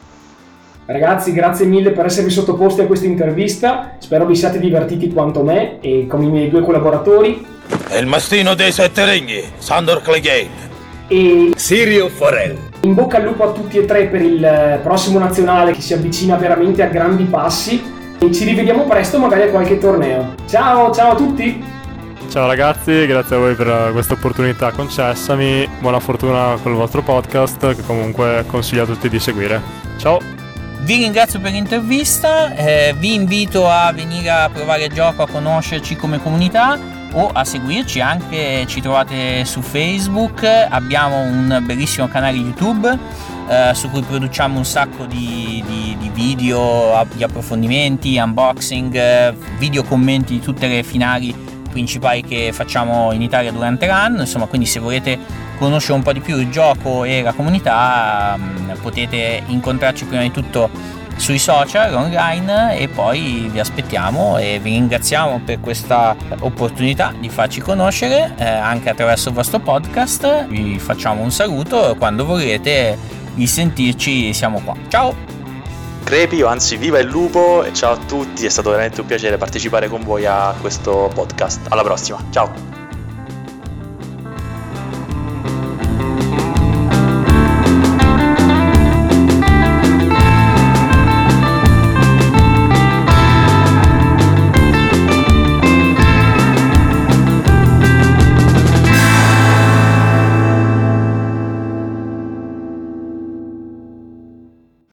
Ragazzi, grazie mille per esservi sottoposti a questa intervista. Spero vi siate divertiti quanto me e come i miei due collaboratori. È il mastino dei sette regni, Sandor Clegane. E Sirio Forel. In bocca al lupo a tutti e tre per il eh, prossimo nazionale che si avvicina veramente a grandi passi e ci rivediamo presto magari a qualche torneo. Ciao, ciao a tutti! Ciao ragazzi, grazie a voi per questa opportunità concessami, buona fortuna con il vostro podcast che comunque consiglio a tutti di seguire. Ciao! Vi ringrazio per l'intervista, eh, vi invito a venire a provare il gioco, a conoscerci come comunità o a seguirci anche, ci trovate su Facebook, abbiamo un bellissimo canale YouTube eh, su cui produciamo un sacco di, di, di, video, di approfondimenti, unboxing, video commenti di tutte le finali principali che facciamo in Italia durante l'anno, insomma quindi se volete conoscere un po' di più il gioco e la comunità mm, potete incontrarci prima di tutto sui social online e poi vi aspettiamo e vi ringraziamo per questa opportunità di farci conoscere eh, anche attraverso il vostro podcast. Vi facciamo un saluto quando volete di sentirci, siamo qua. Ciao! Crepi, anzi viva il lupo e ciao a tutti, è stato veramente un piacere partecipare con voi a questo podcast. Alla prossima, ciao!